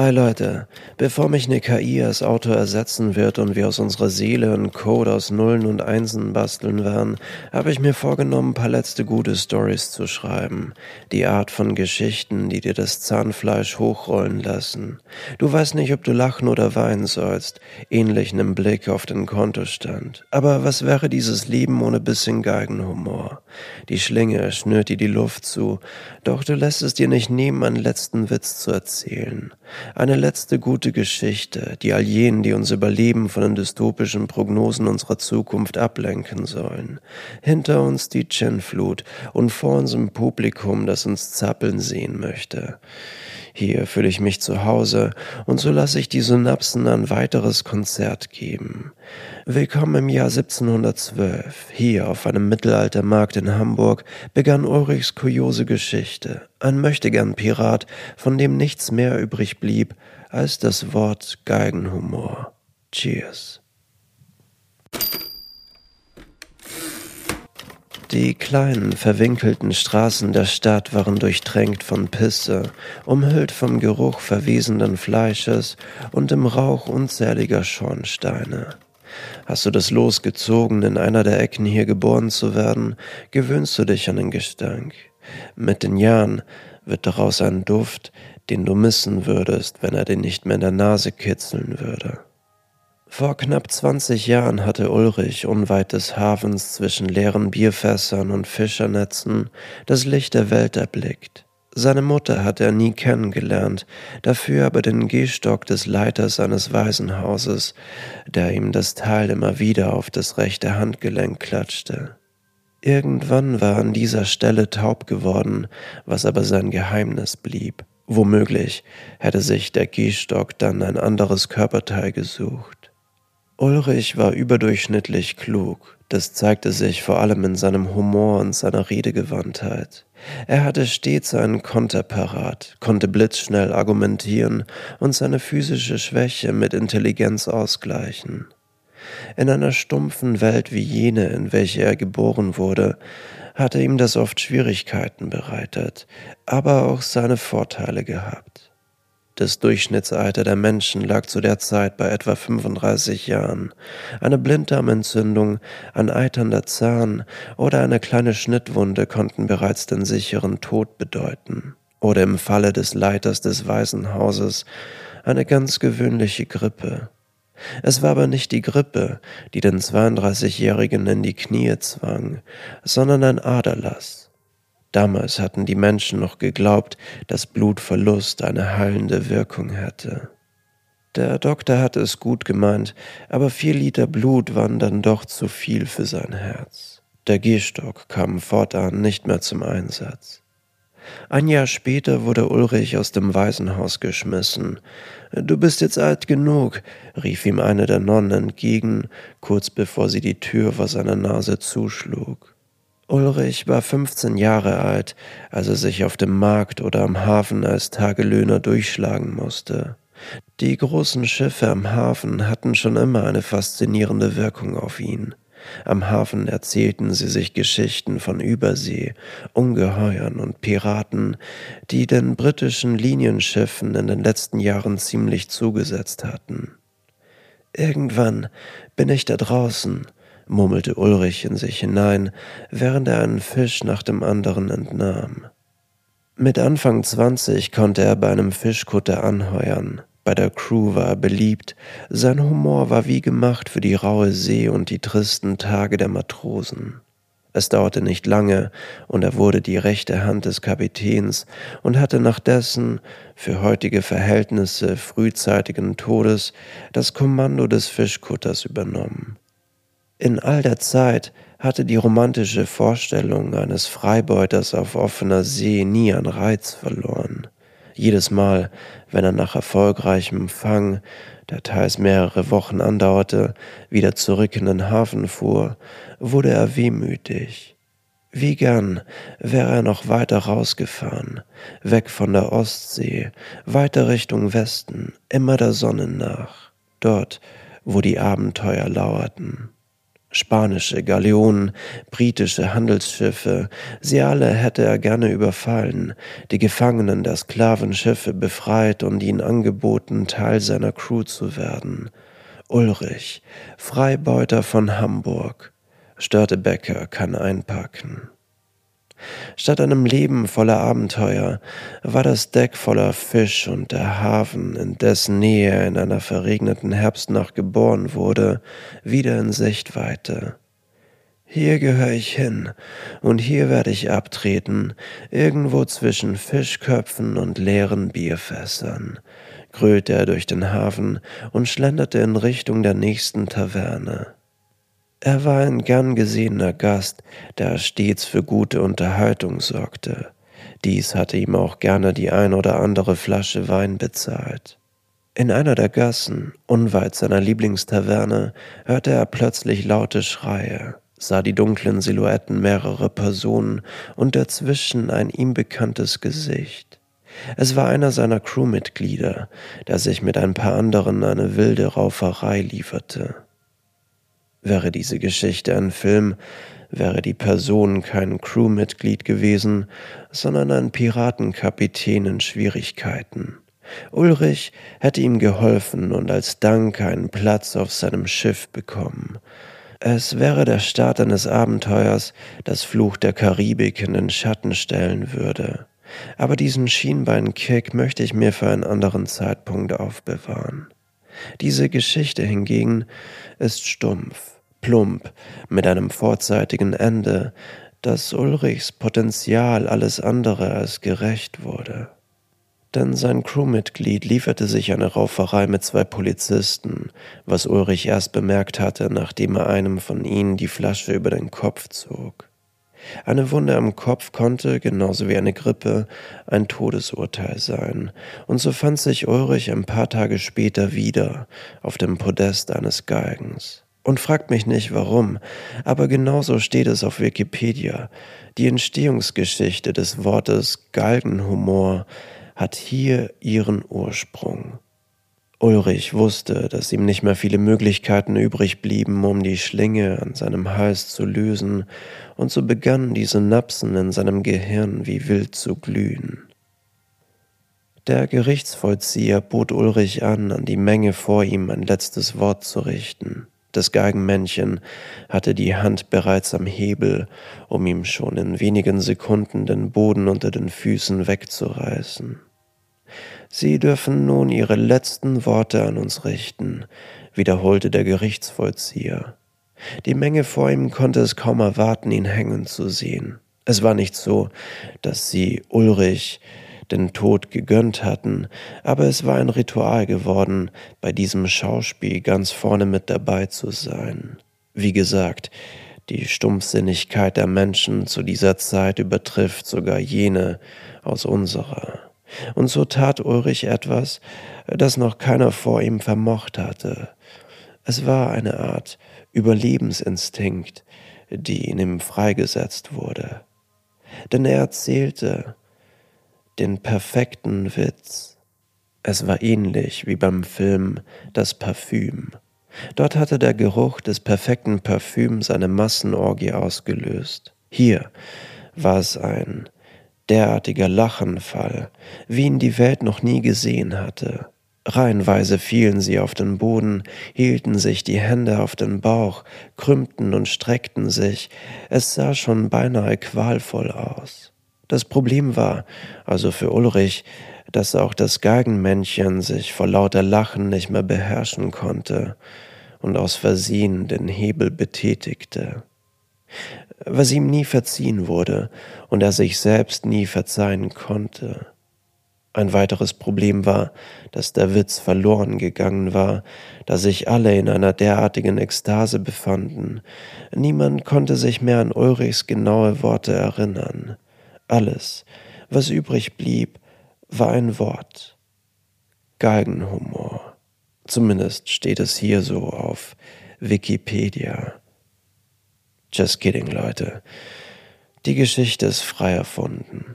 Ey Leute, bevor mich eine KI als Autor ersetzen wird und wir aus unserer Seele einen Code aus Nullen und Einsen basteln werden, habe ich mir vorgenommen, ein paar letzte gute Stories zu schreiben. Die Art von Geschichten, die dir das Zahnfleisch hochrollen lassen. Du weißt nicht, ob du lachen oder weinen sollst, ähnlich einem Blick auf den Kontostand. Aber was wäre dieses Leben ohne bisschen Geigenhumor? Die Schlinge schnürt dir die Luft zu, doch du lässt es dir nicht nehmen, einen letzten Witz zu erzählen. Eine letzte gute Geschichte, die all jenen, die uns überleben, von den dystopischen Prognosen unserer Zukunft ablenken sollen. Hinter uns die Chin-Flut und vor uns ein Publikum, das uns zappeln sehen möchte. Hier fühle ich mich zu Hause und so lasse ich die Synapsen ein weiteres Konzert geben. Willkommen im Jahr 1712. Hier auf einem Mittelaltermarkt in Hamburg begann Ulrichs kuriose Geschichte. Ein Möchtegern-Pirat, von dem nichts mehr übrig blieb als das Wort Geigenhumor. Cheers. Die kleinen, verwinkelten Straßen der Stadt waren durchtränkt von Pisse, umhüllt vom Geruch verwesenden Fleisches und dem Rauch unzähliger Schornsteine. Hast du das Los gezogen, in einer der Ecken hier geboren zu werden, gewöhnst du dich an den Gestank. Mit den Jahren wird daraus ein Duft, den du missen würdest, wenn er dir nicht mehr in der Nase kitzeln würde. Vor knapp 20 Jahren hatte Ulrich unweit des Hafens zwischen leeren Bierfässern und Fischernetzen das Licht der Welt erblickt. Seine Mutter hatte er nie kennengelernt, dafür aber den Gehstock des Leiters seines Waisenhauses, der ihm das Teil immer wieder auf das rechte Handgelenk klatschte. Irgendwann war an dieser Stelle taub geworden, was aber sein Geheimnis blieb. Womöglich hätte sich der Gehstock dann ein anderes Körperteil gesucht. Ulrich war überdurchschnittlich klug, das zeigte sich vor allem in seinem Humor und seiner Redegewandtheit. Er hatte stets einen Konter parat, konnte blitzschnell argumentieren und seine physische Schwäche mit Intelligenz ausgleichen. In einer stumpfen Welt wie jene, in welche er geboren wurde, hatte ihm das oft Schwierigkeiten bereitet, aber auch seine Vorteile gehabt. Das Durchschnittsalter der Menschen lag zu der Zeit bei etwa 35 Jahren. Eine Blinddarmentzündung, ein eiternder Zahn oder eine kleine Schnittwunde konnten bereits den sicheren Tod bedeuten. Oder im Falle des Leiters des Waisenhauses eine ganz gewöhnliche Grippe. Es war aber nicht die Grippe, die den 32-Jährigen in die Knie zwang, sondern ein Aderlass. Damals hatten die Menschen noch geglaubt, dass Blutverlust eine heilende Wirkung hätte. Der Doktor hatte es gut gemeint, aber vier Liter Blut waren dann doch zu viel für sein Herz. Der Gehstock kam fortan nicht mehr zum Einsatz. Ein Jahr später wurde Ulrich aus dem Waisenhaus geschmissen. Du bist jetzt alt genug, rief ihm eine der Nonnen entgegen, kurz bevor sie die Tür vor seiner Nase zuschlug. Ulrich war 15 Jahre alt, als er sich auf dem Markt oder am Hafen als Tagelöhner durchschlagen musste. Die großen Schiffe am Hafen hatten schon immer eine faszinierende Wirkung auf ihn. Am Hafen erzählten sie sich Geschichten von Übersee, Ungeheuern und Piraten, die den britischen Linienschiffen in den letzten Jahren ziemlich zugesetzt hatten. Irgendwann bin ich da draußen, murmelte Ulrich in sich hinein, während er einen Fisch nach dem anderen entnahm. Mit Anfang zwanzig konnte er bei einem Fischkutter anheuern. Bei der Crew war er beliebt, sein Humor war wie gemacht für die raue See und die tristen Tage der Matrosen. Es dauerte nicht lange, und er wurde die rechte Hand des Kapitäns und hatte nach dessen, für heutige Verhältnisse frühzeitigen Todes, das Kommando des Fischkutters übernommen. In all der Zeit hatte die romantische Vorstellung eines Freibeuters auf offener See nie an Reiz verloren. Jedes Mal, wenn er nach erfolgreichem Fang, der teils mehrere Wochen andauerte, wieder zurück in den Hafen fuhr, wurde er wehmütig. Wie gern wäre er noch weiter rausgefahren, weg von der Ostsee, weiter Richtung Westen, immer der Sonne nach, dort, wo die Abenteuer lauerten. Spanische Galeonen, britische Handelsschiffe, sie alle hätte er gerne überfallen, die Gefangenen der Sklavenschiffe befreit und ihnen angeboten, Teil seiner Crew zu werden. Ulrich, Freibeuter von Hamburg, Störtebecker kann einpacken. Statt einem Leben voller Abenteuer war das Deck voller Fisch und der Hafen, in dessen Nähe er in einer verregneten Herbstnacht geboren wurde, wieder in Sichtweite. Hier gehöre ich hin, und hier werde ich abtreten, irgendwo zwischen Fischköpfen und leeren Bierfässern, grölte er durch den Hafen und schlenderte in Richtung der nächsten Taverne. Er war ein gern gesehener Gast, der stets für gute Unterhaltung sorgte. Dies hatte ihm auch gerne die ein oder andere Flasche Wein bezahlt. In einer der Gassen, unweit seiner Lieblingstaverne, hörte er plötzlich laute Schreie, sah die dunklen Silhouetten mehrerer Personen und dazwischen ein ihm bekanntes Gesicht. Es war einer seiner Crewmitglieder, der sich mit ein paar anderen eine wilde Rauferei lieferte. Wäre diese Geschichte ein Film, wäre die Person kein Crewmitglied gewesen, sondern ein Piratenkapitän in Schwierigkeiten. Ulrich hätte ihm geholfen und als Dank einen Platz auf seinem Schiff bekommen. Es wäre der Start eines Abenteuers, das Fluch der Karibik in den Schatten stellen würde. Aber diesen Schienbeinkick möchte ich mir für einen anderen Zeitpunkt aufbewahren. Diese Geschichte hingegen ist stumpf, plump, mit einem vorzeitigen Ende, das Ulrichs Potenzial alles andere als gerecht wurde. Denn sein Crewmitglied lieferte sich eine Rauferei mit zwei Polizisten, was Ulrich erst bemerkt hatte, nachdem er einem von ihnen die Flasche über den Kopf zog. Eine Wunde am Kopf konnte, genauso wie eine Grippe, ein Todesurteil sein, und so fand sich Ulrich ein paar Tage später wieder auf dem Podest eines Galgens. Und fragt mich nicht warum, aber genauso steht es auf Wikipedia. Die Entstehungsgeschichte des Wortes Galgenhumor hat hier ihren Ursprung. Ulrich wusste, dass ihm nicht mehr viele Möglichkeiten übrig blieben, um die Schlinge an seinem Hals zu lösen, und so begannen die Synapsen in seinem Gehirn wie wild zu glühen. Der Gerichtsvollzieher bot Ulrich an, an die Menge vor ihm ein letztes Wort zu richten. Das Geigenmännchen hatte die Hand bereits am Hebel, um ihm schon in wenigen Sekunden den Boden unter den Füßen wegzureißen. Sie dürfen nun Ihre letzten Worte an uns richten, wiederholte der Gerichtsvollzieher. Die Menge vor ihm konnte es kaum erwarten, ihn hängen zu sehen. Es war nicht so, dass sie Ulrich den Tod gegönnt hatten, aber es war ein Ritual geworden, bei diesem Schauspiel ganz vorne mit dabei zu sein. Wie gesagt, die Stumpfsinnigkeit der Menschen zu dieser Zeit übertrifft sogar jene aus unserer. Und so tat Ulrich etwas, das noch keiner vor ihm vermocht hatte. Es war eine Art Überlebensinstinkt, die in ihm freigesetzt wurde. Denn er erzählte den perfekten Witz. Es war ähnlich wie beim Film Das Parfüm. Dort hatte der Geruch des perfekten Parfüms eine Massenorgie ausgelöst. Hier war es ein derartiger Lachenfall, wie ihn die Welt noch nie gesehen hatte. Reihenweise fielen sie auf den Boden, hielten sich die Hände auf den Bauch, krümmten und streckten sich, es sah schon beinahe qualvoll aus. Das Problem war, also für Ulrich, dass auch das Geigenmännchen sich vor lauter Lachen nicht mehr beherrschen konnte und aus Versehen den Hebel betätigte was ihm nie verziehen wurde und er sich selbst nie verzeihen konnte. Ein weiteres Problem war, dass der Witz verloren gegangen war, da sich alle in einer derartigen Ekstase befanden. Niemand konnte sich mehr an Ulrichs genaue Worte erinnern. Alles, was übrig blieb, war ein Wort. Galgenhumor. Zumindest steht es hier so auf Wikipedia. Just kidding, Leute. Die Geschichte ist frei erfunden.